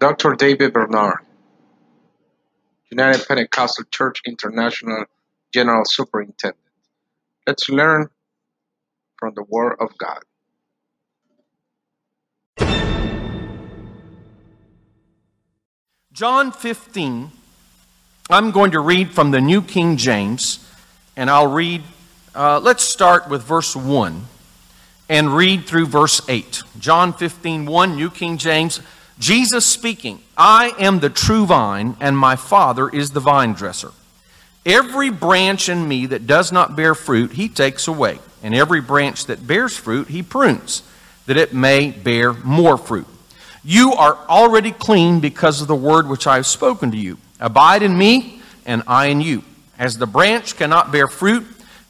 Doctor David Bernard, United Pentecostal Church International General Superintendent. Let's learn from the Word of God. John 15, I'm going to read from the New King James, and I'll read, uh, let's start with verse 1 and read through verse 8. John 15, 1, New King James. Jesus speaking, I am the true vine, and my Father is the vine dresser. Every branch in me that does not bear fruit, he takes away, and every branch that bears fruit, he prunes, that it may bear more fruit. You are already clean because of the word which I have spoken to you. Abide in me, and I in you. As the branch cannot bear fruit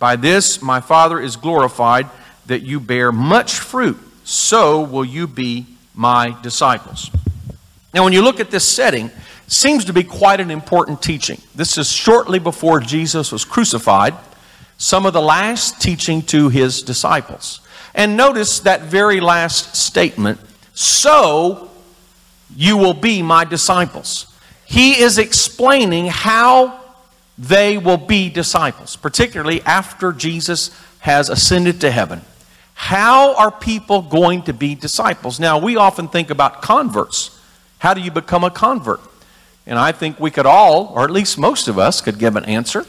By this my Father is glorified, that you bear much fruit. So will you be my disciples. Now, when you look at this setting, seems to be quite an important teaching. This is shortly before Jesus was crucified, some of the last teaching to his disciples. And notice that very last statement so you will be my disciples. He is explaining how they will be disciples, particularly after Jesus has ascended to heaven. How are people going to be disciples? Now, we often think about converts. How do you become a convert? And I think we could all, or at least most of us, could give an answer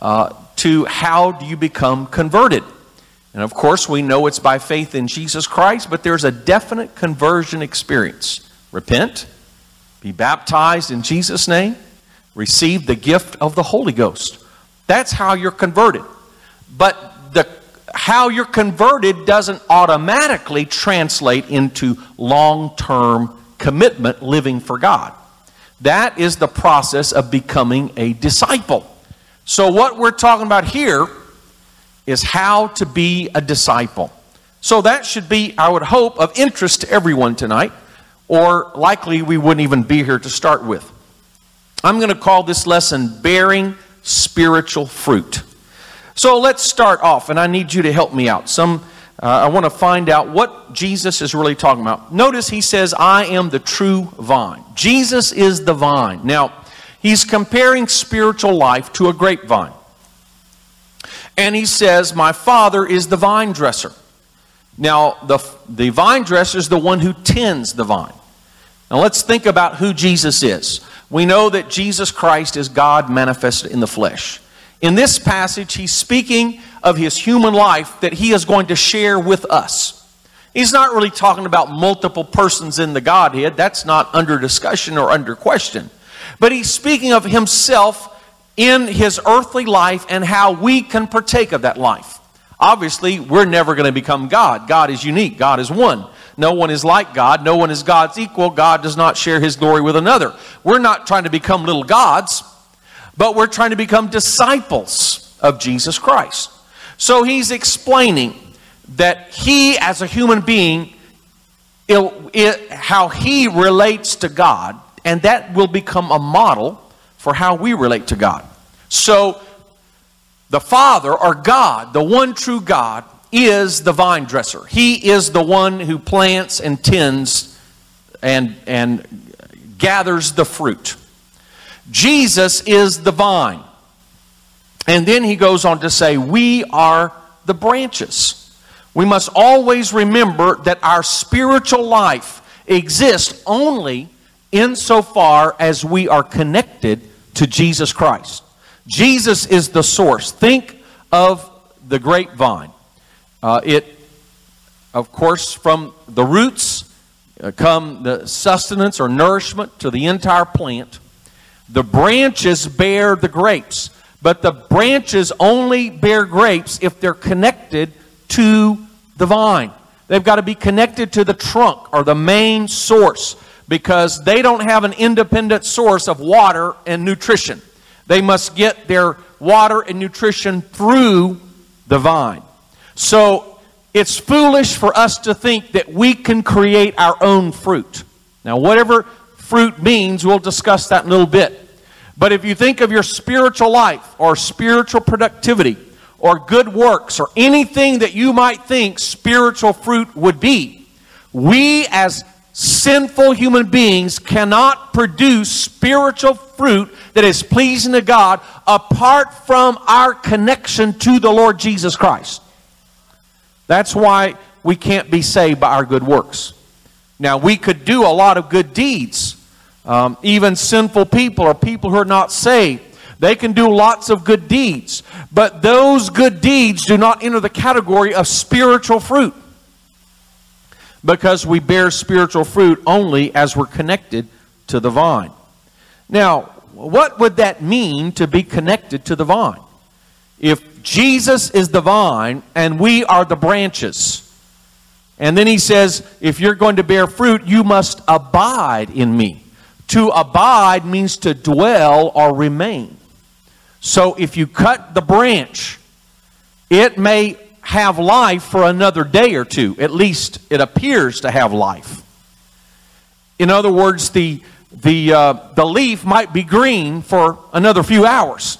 uh, to how do you become converted. And of course, we know it's by faith in Jesus Christ, but there's a definite conversion experience. Repent, be baptized in Jesus' name, receive the gift of the Holy Ghost. That's how you're converted. But the how you're converted doesn't automatically translate into long-term commitment living for God. That is the process of becoming a disciple. So, what we're talking about here is how to be a disciple. So, that should be, I would hope, of interest to everyone tonight, or likely we wouldn't even be here to start with. I'm going to call this lesson Bearing Spiritual Fruit. So, let's start off, and I need you to help me out. Some uh, I want to find out what Jesus is really talking about. Notice he says, I am the true vine. Jesus is the vine. Now, he's comparing spiritual life to a grapevine. And he says, My Father is the vine dresser. Now, the, the vine dresser is the one who tends the vine. Now, let's think about who Jesus is. We know that Jesus Christ is God manifested in the flesh. In this passage, he's speaking of his human life that he is going to share with us. He's not really talking about multiple persons in the Godhead. That's not under discussion or under question. But he's speaking of himself in his earthly life and how we can partake of that life. Obviously, we're never going to become God. God is unique, God is one. No one is like God. No one is God's equal. God does not share his glory with another. We're not trying to become little gods, but we're trying to become disciples of Jesus Christ. So he's explaining that he, as a human being, it, it, how he relates to God, and that will become a model for how we relate to God. So, the Father, or God, the one true God, is the vine dresser. He is the one who plants and tends and, and gathers the fruit. Jesus is the vine. And then he goes on to say, We are the branches. We must always remember that our spiritual life exists only insofar as we are connected to Jesus Christ. Jesus is the source. Think of the grapevine. Uh, it, of course, from the roots uh, come the sustenance or nourishment to the entire plant. The branches bear the grapes, but the branches only bear grapes if they're connected to the vine. They've got to be connected to the trunk or the main source because they don't have an independent source of water and nutrition. They must get their water and nutrition through the vine. So it's foolish for us to think that we can create our own fruit. Now, whatever fruit means, we'll discuss that in a little bit. But if you think of your spiritual life or spiritual productivity or good works or anything that you might think spiritual fruit would be, we as sinful human beings cannot produce spiritual fruit that is pleasing to God apart from our connection to the Lord Jesus Christ. That's why we can't be saved by our good works. Now, we could do a lot of good deeds. Um, even sinful people or people who are not saved, they can do lots of good deeds. But those good deeds do not enter the category of spiritual fruit because we bear spiritual fruit only as we're connected to the vine. Now, what would that mean to be connected to the vine? If Jesus is the vine and we are the branches, and then he says, if you're going to bear fruit, you must abide in me. To abide means to dwell or remain. So if you cut the branch, it may have life for another day or two. At least it appears to have life. In other words, the, the, uh, the leaf might be green for another few hours.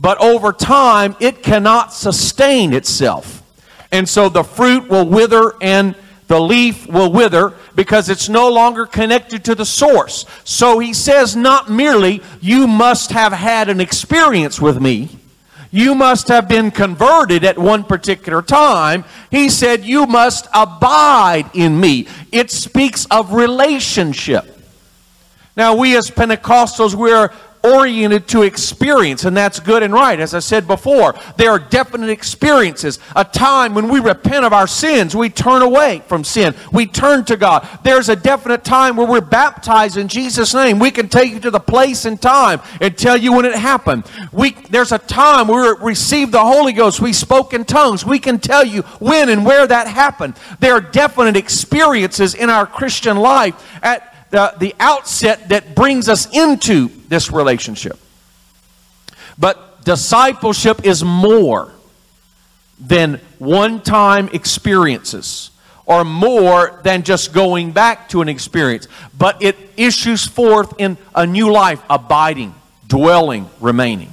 But over time, it cannot sustain itself. And so the fruit will wither and the leaf will wither because it's no longer connected to the source. So he says, not merely, you must have had an experience with me, you must have been converted at one particular time. He said, You must abide in me. It speaks of relationship. Now, we as Pentecostals, we're oriented to experience, and that's good and right. As I said before, there are definite experiences. A time when we repent of our sins, we turn away from sin, we turn to God. There's a definite time where we're baptized in Jesus' name. We can take you to the place and time and tell you when it happened. We, there's a time where we received the Holy Ghost, we spoke in tongues. We can tell you when and where that happened. There are definite experiences in our Christian life at the, the outset that brings us into this relationship. But discipleship is more than one time experiences or more than just going back to an experience, but it issues forth in a new life, abiding, dwelling, remaining.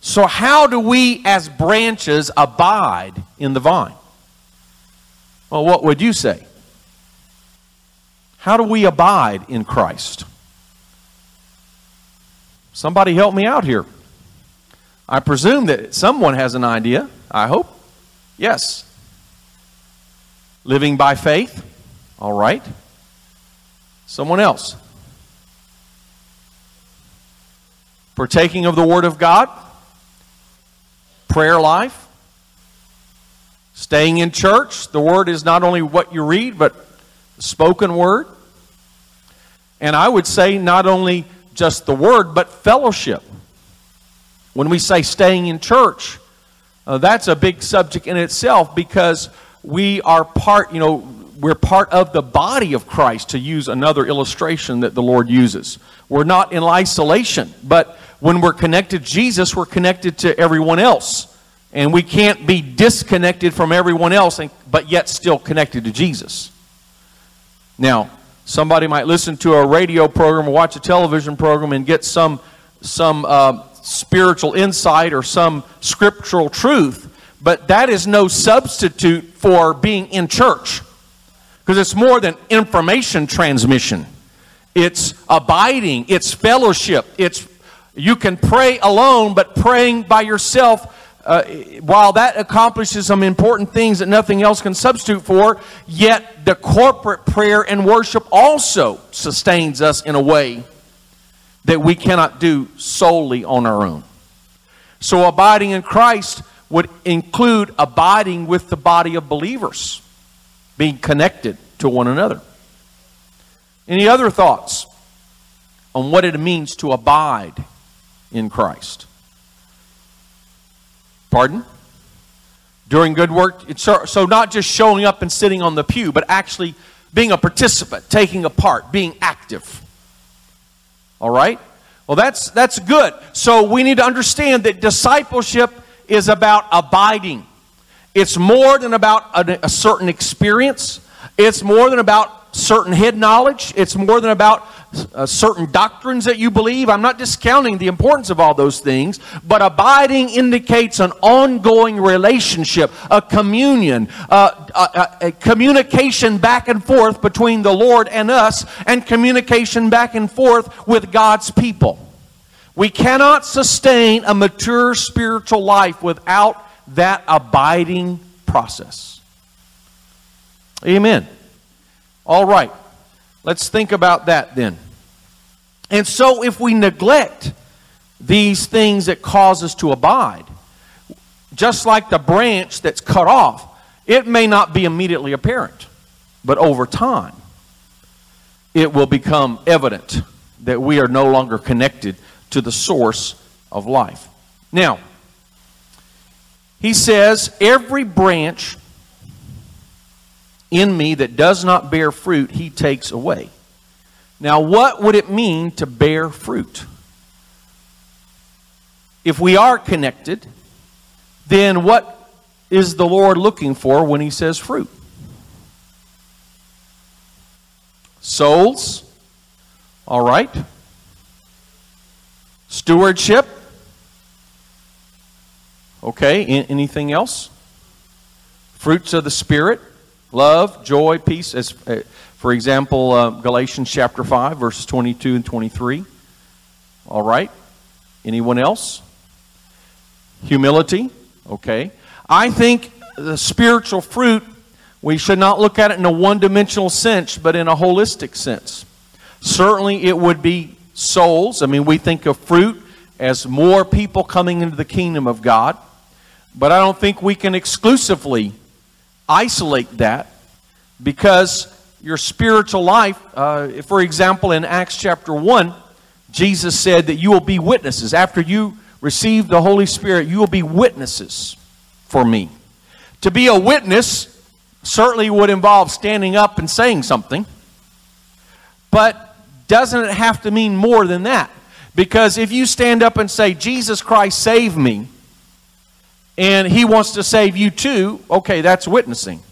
So, how do we as branches abide in the vine? Well, what would you say? How do we abide in Christ? Somebody help me out here. I presume that someone has an idea. I hope. Yes. Living by faith. All right. Someone else. Partaking of the Word of God. Prayer life. Staying in church. The Word is not only what you read, but spoken word. And I would say not only just the word, but fellowship. When we say staying in church, uh, that's a big subject in itself because we are part, you know, we're part of the body of Christ, to use another illustration that the Lord uses. We're not in isolation, but when we're connected to Jesus, we're connected to everyone else. And we can't be disconnected from everyone else, and, but yet still connected to Jesus. Now, somebody might listen to a radio program or watch a television program and get some, some uh, spiritual insight or some scriptural truth, but that is no substitute for being in church because it's more than information transmission. It's abiding, it's fellowship, it's you can pray alone, but praying by yourself uh, while that accomplishes some important things that nothing else can substitute for, yet the corporate prayer and worship also sustains us in a way that we cannot do solely on our own. So, abiding in Christ would include abiding with the body of believers, being connected to one another. Any other thoughts on what it means to abide in Christ? Pardon? Doing good work, so, so not just showing up and sitting on the pew, but actually being a participant, taking a part, being active. All right? Well, that's, that's good. So we need to understand that discipleship is about abiding. It's more than about a, a certain experience, it's more than about certain head knowledge, it's more than about uh, certain doctrines that you believe. I'm not discounting the importance of all those things, but abiding indicates an ongoing relationship, a communion, uh, a, a communication back and forth between the Lord and us, and communication back and forth with God's people. We cannot sustain a mature spiritual life without that abiding process. Amen. All right. Let's think about that then. And so, if we neglect these things that cause us to abide, just like the branch that's cut off, it may not be immediately apparent, but over time, it will become evident that we are no longer connected to the source of life. Now, he says, Every branch in me that does not bear fruit, he takes away. Now, what would it mean to bear fruit? If we are connected, then what is the Lord looking for when he says fruit? Souls, all right. Stewardship, okay. anything else? Fruits of the Spirit, love, joy, peace, as, uh, for example, uh, Galatians chapter 5, verses 22 and 23. All right. Anyone else? Humility. Okay. I think the spiritual fruit, we should not look at it in a one dimensional sense, but in a holistic sense. Certainly, it would be souls. I mean, we think of fruit as more people coming into the kingdom of God, but I don't think we can exclusively isolate that because your spiritual life. Uh, for example, in Acts chapter 1, Jesus said that you will be witnesses. After you receive the Holy Spirit, you will be witnesses for me. To be a witness certainly would involve standing up and saying something, but doesn't it have to mean more than that? Because if you stand up and say, Jesus Christ save me, and he wants to save you too, okay, that's witnessing.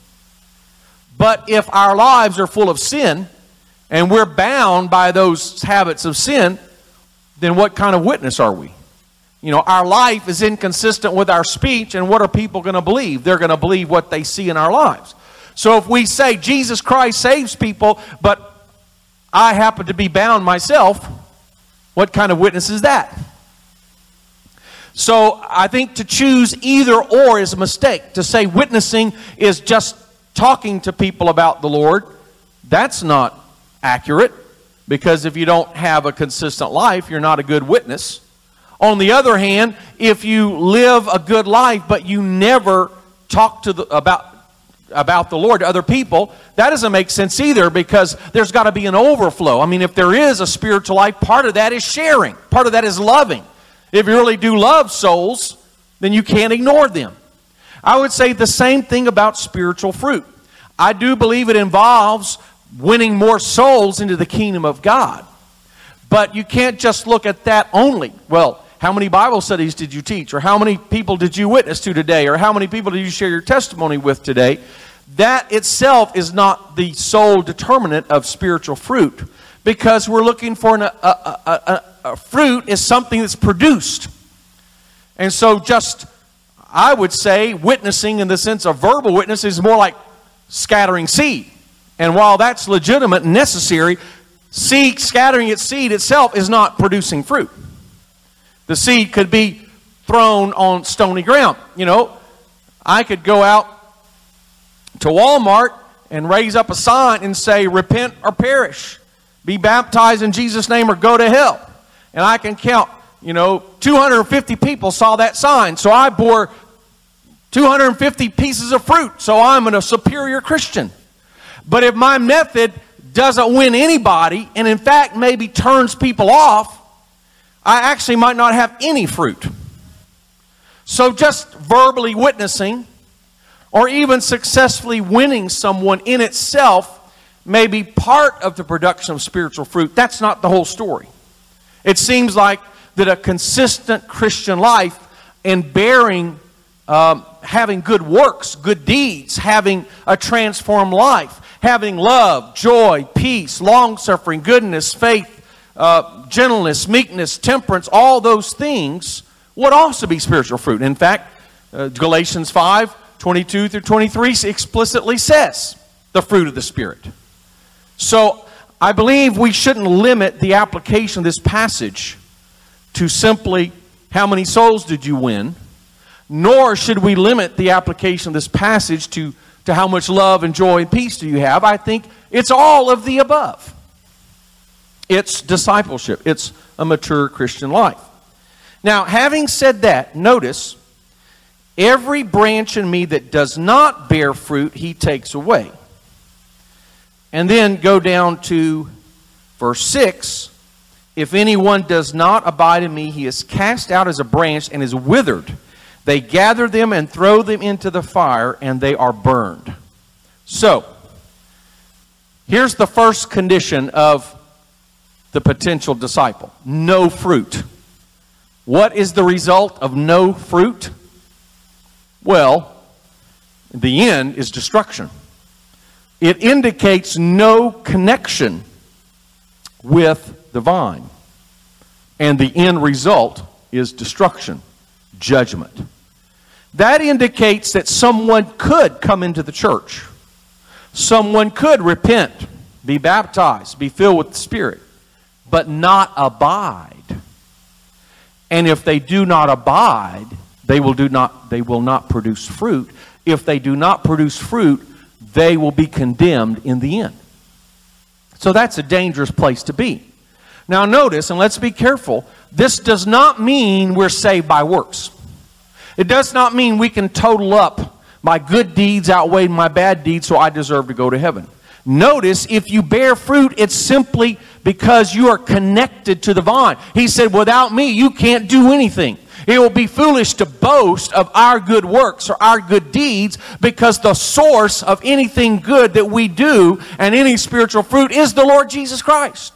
But if our lives are full of sin and we're bound by those habits of sin, then what kind of witness are we? You know, our life is inconsistent with our speech, and what are people going to believe? They're going to believe what they see in our lives. So if we say Jesus Christ saves people, but I happen to be bound myself, what kind of witness is that? So I think to choose either or is a mistake. To say witnessing is just talking to people about the Lord, that's not accurate because if you don't have a consistent life, you're not a good witness. On the other hand, if you live a good life but you never talk to the, about about the Lord to other people, that doesn't make sense either because there's got to be an overflow. I mean, if there is a spiritual life, part of that is sharing, part of that is loving. If you really do love souls, then you can't ignore them. I would say the same thing about spiritual fruit. I do believe it involves winning more souls into the kingdom of God. But you can't just look at that only. Well, how many Bible studies did you teach? Or how many people did you witness to today? Or how many people did you share your testimony with today? That itself is not the sole determinant of spiritual fruit because we're looking for an, a, a, a, a fruit is something that's produced. And so, just I would say, witnessing in the sense of verbal witness is more like scattering seed. And while that's legitimate and necessary, seed scattering its seed itself is not producing fruit. The seed could be thrown on stony ground. You know, I could go out to Walmart and raise up a sign and say, Repent or perish. Be baptized in Jesus' name or go to hell. And I can count, you know, 250 people saw that sign. So I bore 250 pieces of fruit, so I'm a superior Christian. But if my method doesn't win anybody, and in fact maybe turns people off, I actually might not have any fruit. So just verbally witnessing or even successfully winning someone in itself may be part of the production of spiritual fruit. That's not the whole story. It seems like that a consistent Christian life and bearing, um, having good works, good deeds, having a transformed life, having love, joy, peace, long suffering, goodness, faith, uh, gentleness, meekness, temperance, all those things would also be spiritual fruit. In fact, uh, Galatians 5 22 through 23 explicitly says the fruit of the Spirit. So I believe we shouldn't limit the application of this passage to simply how many souls did you win, nor should we limit the application of this passage to, to how much love and joy and peace do you have. I think it's all of the above. It's discipleship, it's a mature Christian life. Now, having said that, notice every branch in me that does not bear fruit, he takes away. And then go down to verse 6. If anyone does not abide in me, he is cast out as a branch and is withered. They gather them and throw them into the fire, and they are burned. So, here's the first condition of the potential disciple no fruit. What is the result of no fruit? Well, the end is destruction. It indicates no connection with the vine. And the end result is destruction, judgment. That indicates that someone could come into the church. Someone could repent, be baptized, be filled with the Spirit, but not abide. And if they do not abide, they will, do not, they will not produce fruit. If they do not produce fruit, they will be condemned in the end. So that's a dangerous place to be. Now, notice, and let's be careful, this does not mean we're saved by works. It does not mean we can total up my good deeds outweigh my bad deeds, so I deserve to go to heaven. Notice, if you bear fruit, it's simply because you are connected to the vine. He said, Without me, you can't do anything. It will be foolish to boast of our good works or our good deeds because the source of anything good that we do and any spiritual fruit is the Lord Jesus Christ.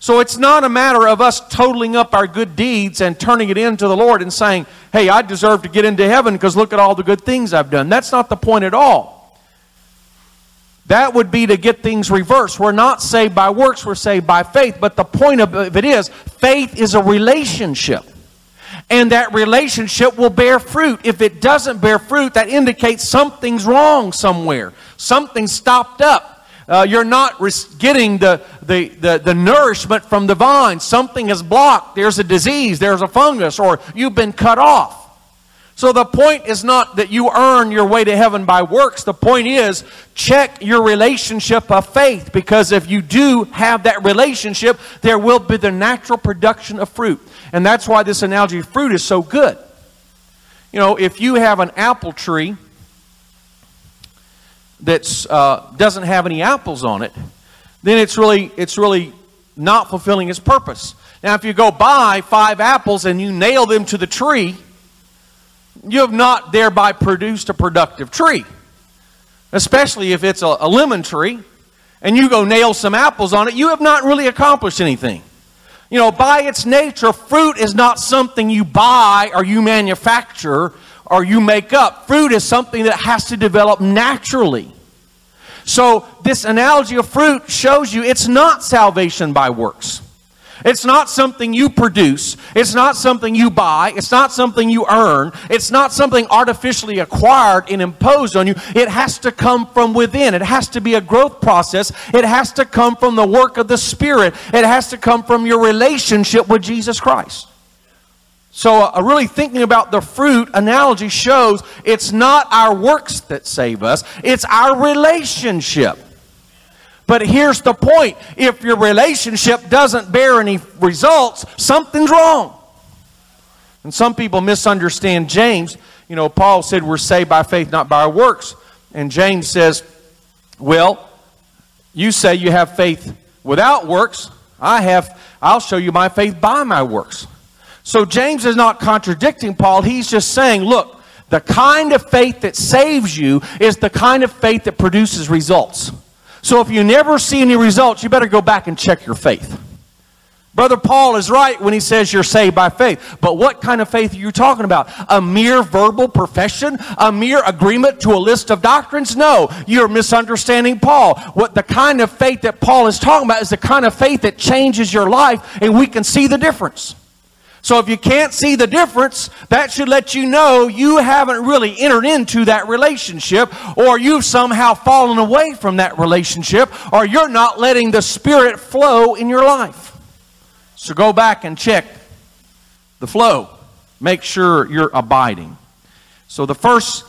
So it's not a matter of us totaling up our good deeds and turning it into the Lord and saying, hey, I deserve to get into heaven because look at all the good things I've done. That's not the point at all. That would be to get things reversed. We're not saved by works, we're saved by faith. But the point of it is, faith is a relationship. And that relationship will bear fruit. If it doesn't bear fruit, that indicates something's wrong somewhere. Something's stopped up. Uh, you're not getting the, the, the, the nourishment from the vine. Something is blocked. There's a disease, there's a fungus, or you've been cut off. So the point is not that you earn your way to heaven by works. The point is check your relationship of faith because if you do have that relationship, there will be the natural production of fruit. And that's why this analogy of fruit is so good. You know, if you have an apple tree that uh, doesn't have any apples on it, then it's really, it's really not fulfilling its purpose. Now, if you go buy five apples and you nail them to the tree, you have not thereby produced a productive tree. Especially if it's a, a, lemon tree and you go nail some apples on it, you have not really accomplished anything. You know, by its nature, fruit is not something you buy or you manufacture or you make up. Fruit is something that has to develop naturally. So, this analogy of fruit shows you it's not salvation by works. It's not something you produce. It's not something you buy. It's not something you earn. It's not something artificially acquired and imposed on you. It has to come from within. It has to be a growth process. It has to come from the work of the Spirit. It has to come from your relationship with Jesus Christ. So, uh, really thinking about the fruit analogy shows it's not our works that save us, it's our relationship. But here's the point if your relationship doesn't bear any results, something's wrong. And some people misunderstand James. You know, Paul said we're saved by faith, not by our works. And James says, well, you say you have faith without works. I have, I'll show you my faith by my works. So James is not contradicting Paul. He's just saying, look, The kind of faith that saves you is the kind of faith that produces results. So if you never see any results, you better go back and check your faith. Brother Paul is right when he says you're saved by faith. But what kind of faith are you talking about? A mere verbal profession? A mere agreement to a list of doctrines? No, you're misunderstanding Paul. What the kind of faith that Paul is talking about is the kind of faith that changes your life and we can see the difference. So if you can't see the difference, that should let you know you haven't really entered into that relationship or you've somehow fallen away from that relationship or you're not letting the Spirit flow in your life. So go back and check the flow. Make sure you're abiding. So the first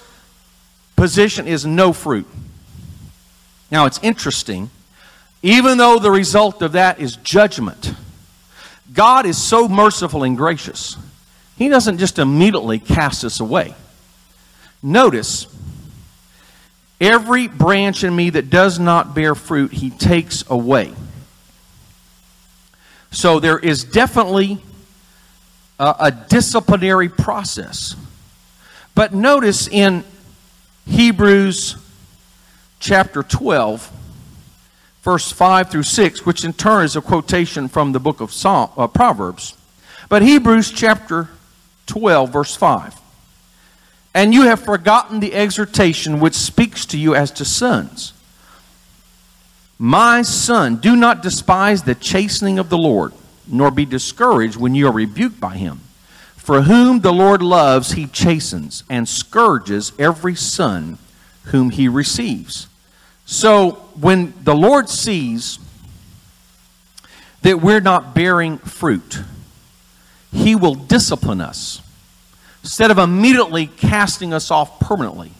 position is no fruit. Now it's interesting. Even though the result of that is judgment, God is so merciful and gracious. He doesn't just immediately cast us away. Notice, every branch in me that does not bear fruit, He takes away. So there is definitely a, a disciplinary process. But notice in Hebrews chapter 12, verse 5 through 6, which in turn is a quotation from the book of Psalm, uh, Proverbs. But Hebrews chapter 12, verse 5. And you have forgotten the exhortation which speaks to you as to sons. My son, do not despise the chastening of the Lord, nor be discouraged when you are rebuked by him. For whom the Lord loves, he chastens and scourges every son whom he receives. So when the Lord sees that we're not bearing fruit, he will discipline us instead of immediately casting us off permanently.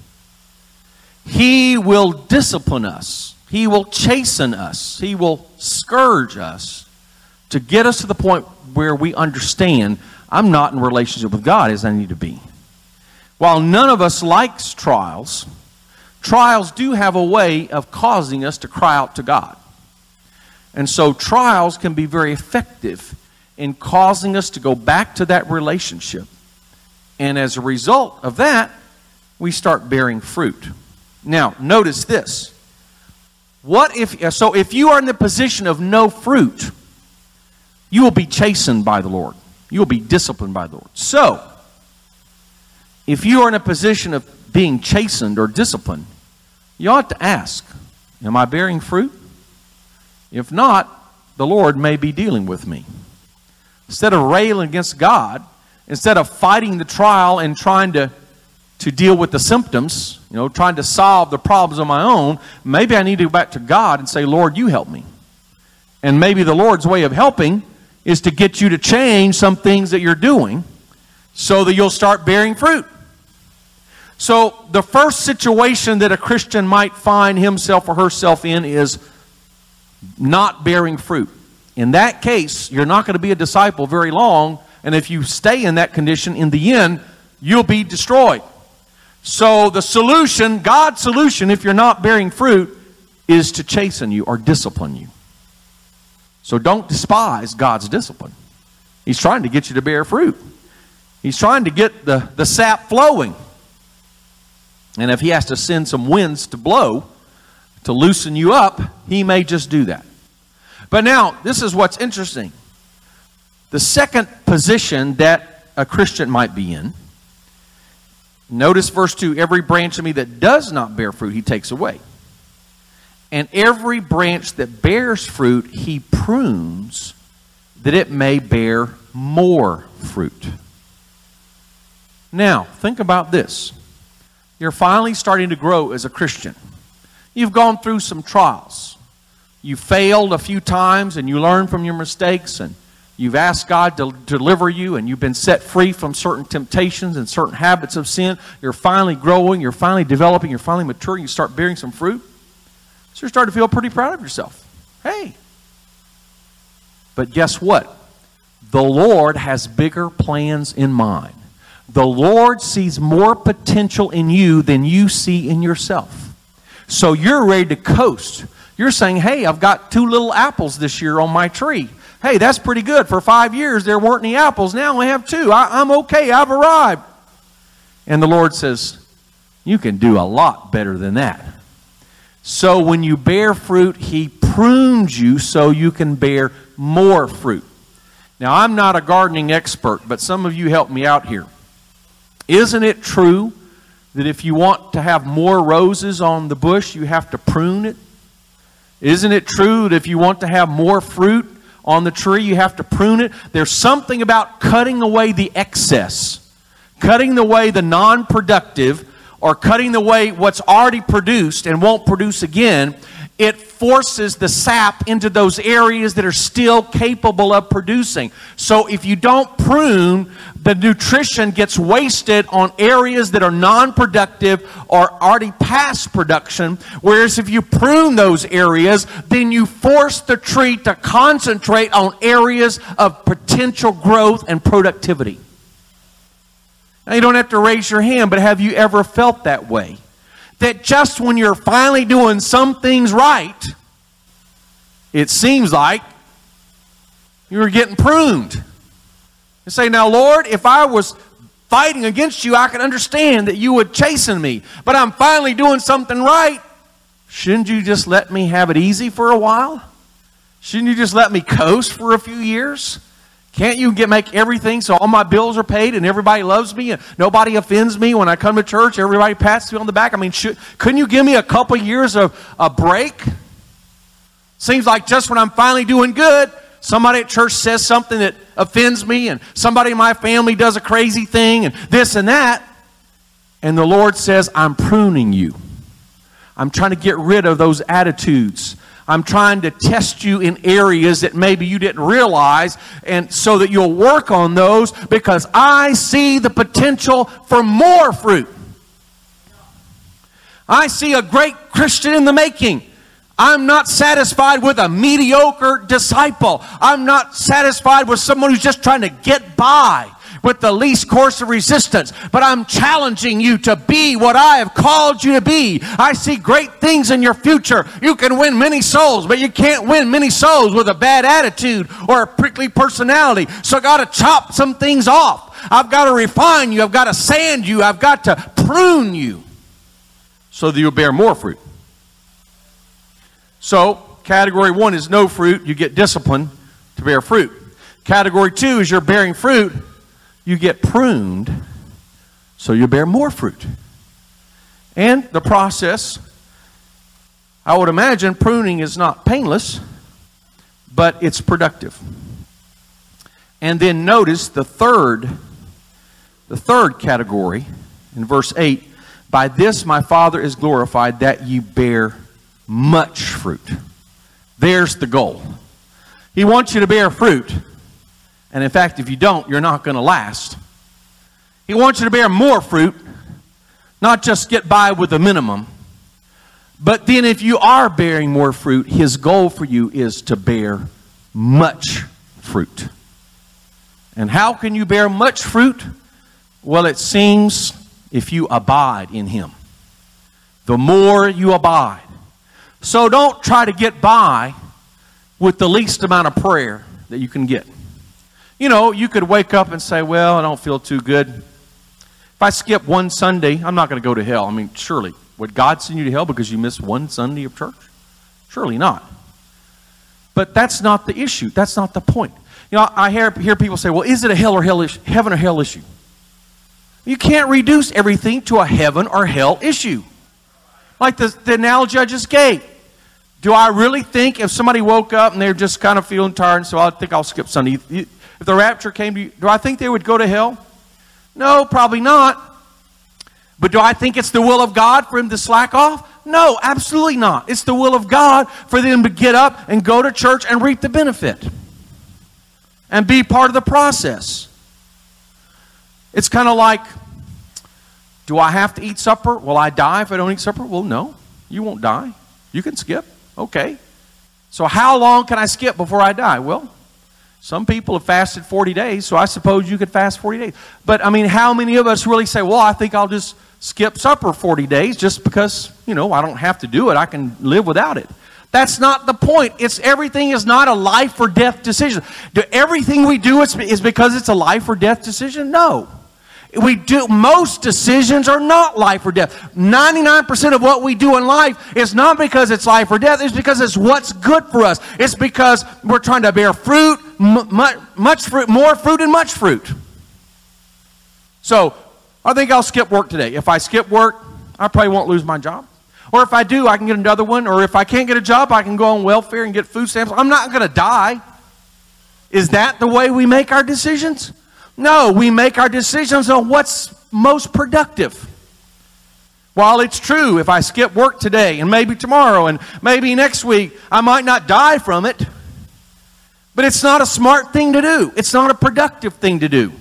He will discipline us he will chasten us, He will scourge us to get us to the point where we understand I'm not in relationship with God as I need to be. While none of us likes trials, trials do have a way of causing us to cry out to God. And so trials can be very effective in causing us to go back to that relationship. And as a result of that, we start bearing fruit. Now, notice this. What if, so if you are in the position of no fruit, you will be chastened by the Lord. You will be disciplined by the Lord. So, if you are in a position of being chastened or disciplined, you ought to ask, Am I bearing fruit? If not, the Lord may be dealing with me. Instead of railing against God, instead of fighting the trial and trying to to deal with the symptoms, you know, trying to solve the problems on my own, maybe I need to go back to God and say, Lord, you help me. And maybe the Lord's way of helping is to get you to change some things that you're doing so that you'll start bearing fruit. So, the first situation that a Christian might find himself or herself in is not bearing fruit. In that case, you're not going to be a disciple very long, and if you stay in that condition, in the end, you'll be destroyed. So the solution, God's solution, if you're not bearing fruit, is to chasten you or discipline you. So don't despise God's discipline. He's trying to get you to bear fruit. He's trying to get the, the sap flowing. And if he has to send some winds to blow to loosen you up, he may just do that. But now, this is what's interesting. The second position that a Christian might be in Notice verse 2 every branch of me that does not bear fruit, he takes away. And every branch that bears fruit, he prunes that it may bear more fruit. Now, think about this. You're finally starting to grow as a Christian. You've gone through some trials. You failed a few times and you learned from your mistakes and You've asked God to deliver you, and you've been set free from certain temptations and certain habits of sin. You're finally growing, you're finally developing, you're finally maturing, you start bearing some fruit. So you're starting to feel pretty proud of yourself. Hey. But guess what? The Lord has bigger plans in mind. The Lord sees more potential in you than you see in yourself. So you're ready to coast. You're saying, hey, I've got two little apples this year on my tree hey, that's pretty good. For five years, there weren't any apples. Now I have two. I, I'm okay. I've arrived. And the Lord says, You can do a lot better than that. So when you bear fruit, He prunes you so you can bear more fruit. Now, I'm not a gardening expert, but some of you help me out here. Isn't it true that if you want to have more roses on the bush, you have to prune it? Isn't it true that if you want to have more fruit on the tree, you have to prune it? There's something about cutting away the excess, cutting away the non productive, or cutting away what's already produced and won't produce again. It forces the sap into those areas that are still capable of producing. So if you don't prune, the nutrition gets wasted on areas that are non productive or already past production. Whereas if you prune those areas, then you force the tree to concentrate on areas of potential growth and productivity. Now, you don't have to raise your hand, but have you ever felt that way? That just when you're finally doing some things right, it seems like you're getting pruned. And say, Now, Lord, if I was fighting against you, I can understand that you would chasten me. But I'm finally doing something right. Shouldn't you just let me have it easy for a while? Shouldn't you just let me coast for a few years? Can't you get make everything so all my bills are paid and everybody loves me and nobody offends me when I come to church? Everybody pats me on the back. I mean, should, couldn't you give me a couple years of a break? Seems like just when I'm finally doing good, somebody at church says something that offends me, and somebody in my family does a crazy thing, and this and that. And the Lord says, I'm pruning you. I'm trying to get rid of those attitudes. I'm trying to test you in areas that maybe you didn't realize, and so that you'll work on those because I see the potential for more fruit. I see a great Christian in the making. I'm not satisfied with a mediocre disciple. I'm not satisfied with someone who's just trying to get by with the least course of resistance. But I'm challenging you to be what I have called you to be. I see great things in your future. You can win many souls, but you can't win many souls with a bad attitude or a prickly personality. So I got to chop some things off. I've got to refine you. I've got to sand you. I've got to prune you so that you'll bear more fruit. So, category one is no fruit, you get discipline to bear fruit. Category two is you're bearing fruit, you get pruned, so you bear more fruit. And the process, I would imagine pruning is not painless, but it's productive. And then notice the third, the third category in verse 8 By this my Father is glorified, that ye bear much fruit. There's the goal. He wants you to bear fruit. And in fact, if you don't, you're not going to last. He wants you to bear more fruit, not just get by with the minimum. But then, if you are bearing more fruit, his goal for you is to bear much fruit. And how can you bear much fruit? Well, it seems if you abide in him. The more you abide, so don't try to get by with the least amount of prayer that you can get. You know, you could wake up and say, Well, I don't feel too good. If I skip one Sunday, I'm not going to go to hell. I mean, surely. Would God send you to hell because you missed one Sunday of church? Surely not. But that's not the issue. That's not the point. You know, I hear, hear people say, well, is it a hell or hell issue? Heaven or hell issue? You can't reduce everything to a heaven or hell issue. Like the, the analogy I just gave. Do I really think if somebody woke up and they're just kind of feeling tired so I think I'll skip Sunday, if the rapture came to you, do I think they would go to hell? No, probably not. But do I think it's the will of God for him to slack off? No, absolutely not. It's the will of God for them to get up and go to church and reap the benefit and be part of the process. It's kind of like do I have to eat supper? Will I die if I don't eat supper? Well, no. You won't die. You can skip. Okay. So, how long can I skip before I die? Well, some people have fasted 40 days, so I suppose you could fast 40 days. But, I mean, how many of us really say, well, I think I'll just skip supper 40 days just because, you know, I don't have to do it. I can live without it. That's not the point. It's everything is not a life or death decision. Do everything we do is, is because it's a life or death decision? No. We do most decisions are not life or death. 99% of what we do in life is not because it's life or death, it's because it's what's good for us. It's because we're trying to bear fruit, much, much fruit, more fruit and much fruit. So, I think I'll skip work today. If I skip work, I probably won't lose my job. Or if I do, I can get another one. Or if I can't get a job, I can go on welfare and get food stamps. I'm not going to die. Is that the way we make our decisions? No, we make our decisions on what's most productive. While it's true, if I skip work today and maybe tomorrow and maybe next week, I might not die from it, but it's not a smart thing to do. It's not a productive thing to do.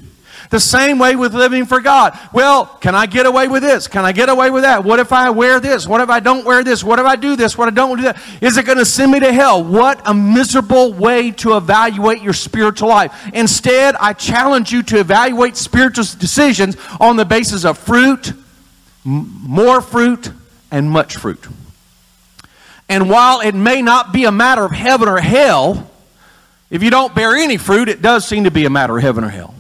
The same way with living for God. Well, can I get away with this? Can I get away with that? What if I wear this? What if I don't wear this? What if I do this? What if I don't do that? Is it going to send me to hell? What a miserable way to evaluate your spiritual life. Instead, I challenge you to evaluate spiritual decisions on the basis of fruit, more fruit, and much fruit. And while it may not be a matter of heaven or hell, if you don't bear any fruit, it does seem to be a matter of heaven or hell.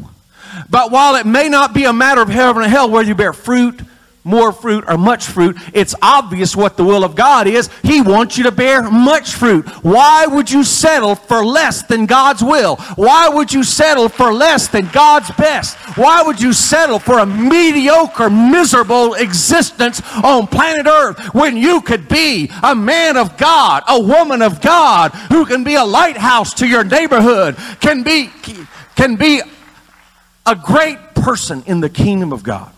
But while it may not be a matter of heaven and hell whether you bear fruit, more fruit, or much fruit, it's obvious what the will of God is. He wants you to bear much fruit. Why would you settle for less than God's will? Why would you settle for less than God's best? Why would you settle for a mediocre, miserable existence on planet Earth when you could be a man of God, a woman of God who can be a lighthouse to your neighborhood, can be, can be a great person in the kingdom of God.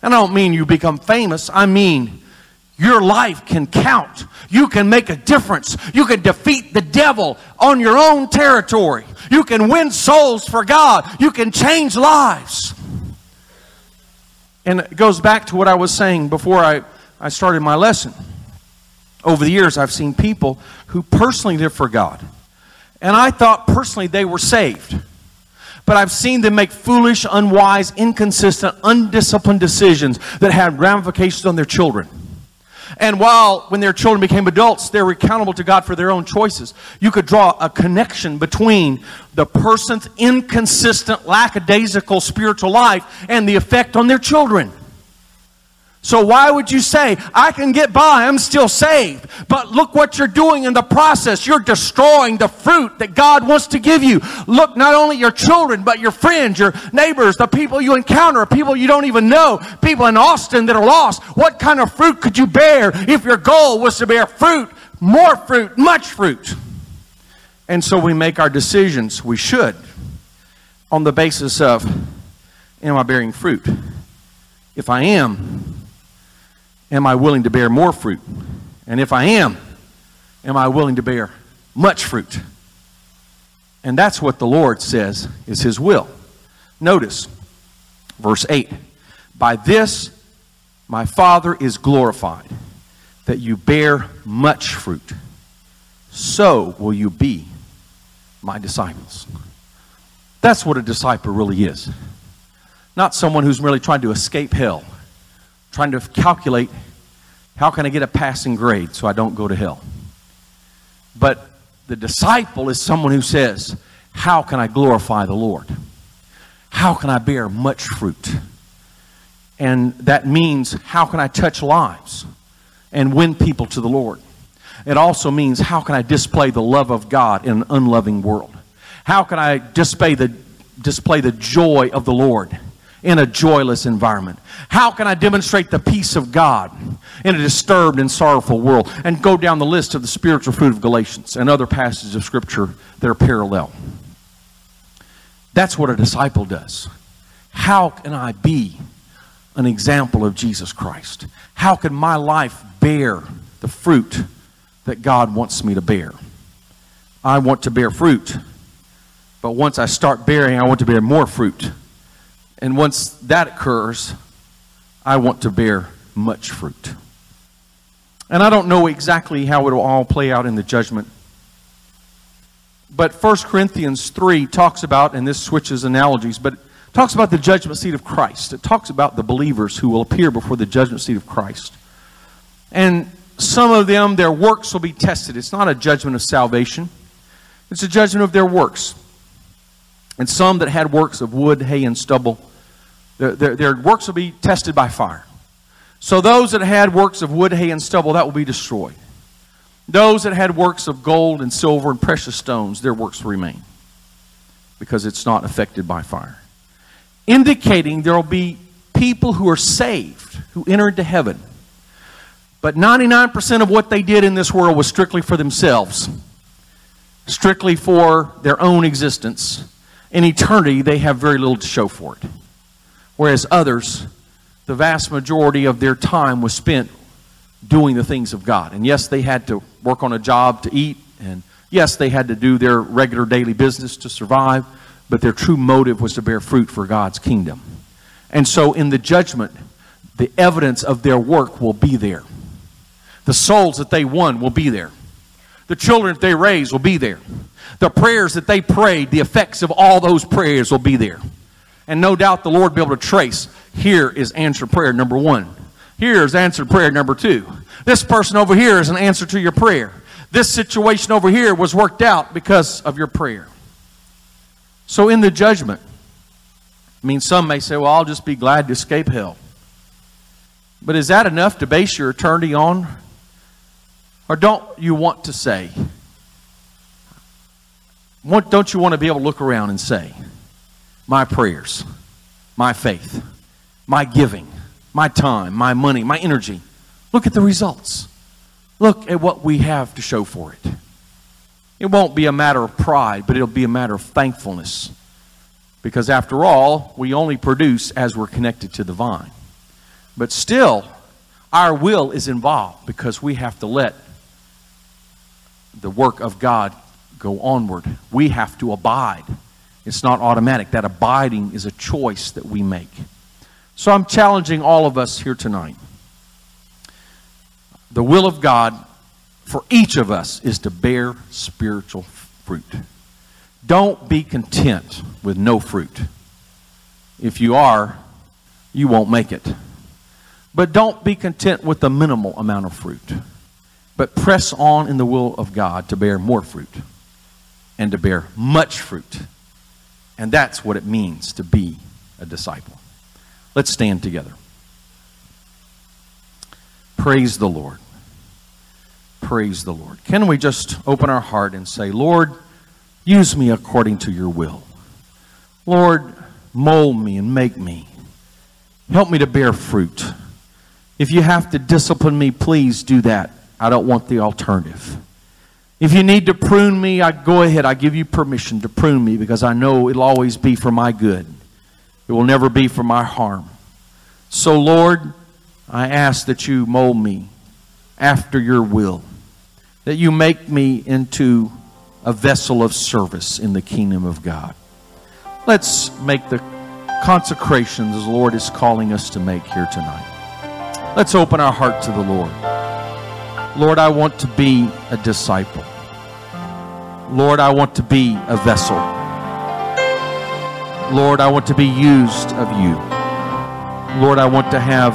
And I don't mean you become famous, I mean your life can count. You can make a difference. You can defeat the devil on your own territory. You can win souls for God. You can change lives. And it goes back to what I was saying before I, I started my lesson. Over the years, I've seen people who personally live for God. And I thought personally they were saved but I've seen them make foolish, unwise, inconsistent, undisciplined decisions that had ramifications on their children. And while when their children became adults, they were accountable to God for their own choices, you could draw a connection between the person's inconsistent, lackadaisical spiritual life and the effect on their children. So why would you say, I can get by, I'm still saved? But look what you're doing in the process. You're destroying the fruit that God wants to give you. Look, not only your children, but your friends, your neighbors, the people you encounter, people you don't even know, people in Austin that are lost. What kind of fruit could you bear if your goal was to bear fruit, more fruit, much fruit? And so we make our decisions, we should, on the basis of, am I bearing fruit? If I am, am I willing to bear more fruit? And if I am, am I willing to bear much fruit? And that's what the Lord says is His will. Notice verse 8 By this my Father is glorified, that you bear much fruit. So will you be my disciples. That's what a disciple really is. Not someone who's merely trying to escape hell trying to calculate how can I get a passing grade so I don't go to hell. But the disciple is someone who says, How can I glorify the Lord? How can I bear much fruit? And that means, How can I touch lives and win people to the Lord? It also means, How can I display the love of God in an unloving world? How can I display the, display the joy of the Lord? In a joyless environment? How can I demonstrate the peace of God in a disturbed and sorrowful world? And go down the list of the spiritual fruit of Galatians and other passages of Scripture that are parallel. That's what a disciple does. How can I be an example of Jesus Christ? How can my life bear the fruit that God wants me to bear? I want to bear fruit, but once I start bearing, I want to bear more fruit. And once that occurs, I want to bear much fruit. And I don't know exactly how it will all play out in the judgment. But 1 Corinthians 3 talks about, and this switches analogies, but talks about the judgment seat of Christ. It talks about the believers who will appear before the judgment seat of Christ. And some of them, their works will be tested. It's not a judgment of salvation, it's a judgment of their works. And some that had works of wood, hay, and stubble Their, their, works will be tested by fire. So those that had works of wood, hay, and stubble, that will be destroyed. Those that had works of gold and silver and precious stones, their works will remain because it's not affected by fire. Indicating there will be people who are saved, who enter into heaven. But 99% of what they did in this world was strictly for themselves, strictly for their own existence. In eternity, they have very little to show for it. Whereas others, the vast majority of their time was spent doing the things of God. And yes, they had to work on a job to eat, and yes, they had to do their regular daily business to survive, but their true motive was to bear fruit for God's kingdom. And so in the judgment, the evidence of their work will be there. The souls that they won will be there. The children that they raised will be there. The prayers that they prayed, the effects of all those prayers will be there. And no doubt the Lord be able to trace here is answered prayer number one. Here is answered prayer number two. This person over here is an answer to your prayer. This situation over here was worked out because of your prayer. So, in the judgment, I mean, some may say, well, I'll just be glad to escape hell. But is that enough to base your eternity on? Or don't you want to say, what, don't you want to be able to look around and say, my prayers, my faith, my giving, my time, my money, my energy. Look at the results. Look at what we have to show for it. It won't be a matter of pride, but it'll be a matter of thankfulness. Because after all, we only produce as we're connected to the vine. But still, our will is involved because we have to let the work of God go onward. We have to abide. It's not automatic. That abiding is a choice that we make. So I'm challenging all of us here tonight. The will of God for each of us is to bear spiritual fruit. Don't be content with no fruit. If you are, you won't make it. But don't be content with the minimal amount of fruit. But press on in the will of God to bear more fruit and to bear much fruit and that's what it means to be a disciple. Let's stand together. Praise the Lord. Praise the Lord. Can we just open our heart and say, Lord, use me according to your will? Lord, mold me and make me. Help me to bear fruit. If you have to discipline me, please do that. I don't want the alternative. If you need to prune me, I go ahead. I give you permission to prune me because I know it'll always be for my good. It will never be for my harm. So, Lord, I ask that you mold me after your will, that you make me into a vessel of service in the kingdom of God. Let's make the consecrations the Lord is calling us to make here tonight. Let's open our heart to the Lord. Lord, I want to be a disciple. Lord, I want to be a vessel. Lord, I want to be used of you. Lord, I want to have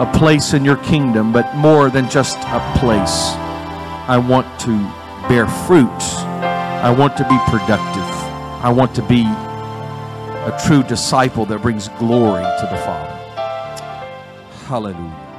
a place in your kingdom, but more than just a place. I want to bear fruit. I want to be productive. I want to be a true disciple that brings glory to the Father. Hallelujah.